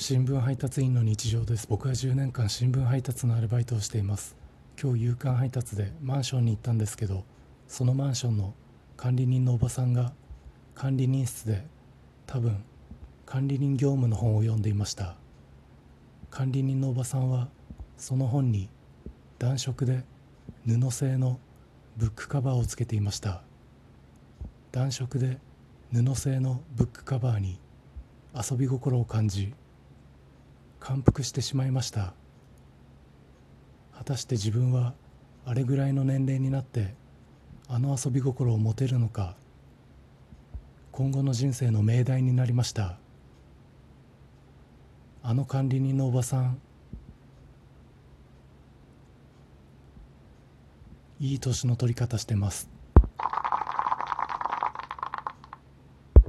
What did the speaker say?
新聞配達員の日常です。僕は10年間新聞配達のアルバイトをしています。今日夕刊配達でマンションに行ったんですけどそのマンションの管理人のおばさんが管理人室で多分管理人業務の本を読んでいました。管理人のおばさんはその本に暖色で布製のブックカバーをつけていました。暖色で布製のブックカバーに遊び心を感じ感服してしまいました。果たして自分はあれぐらいの年齢になってあの遊び心を持てるのか今後の人生の命題になりました。あの管理人のおばさんいい年の取り方してます。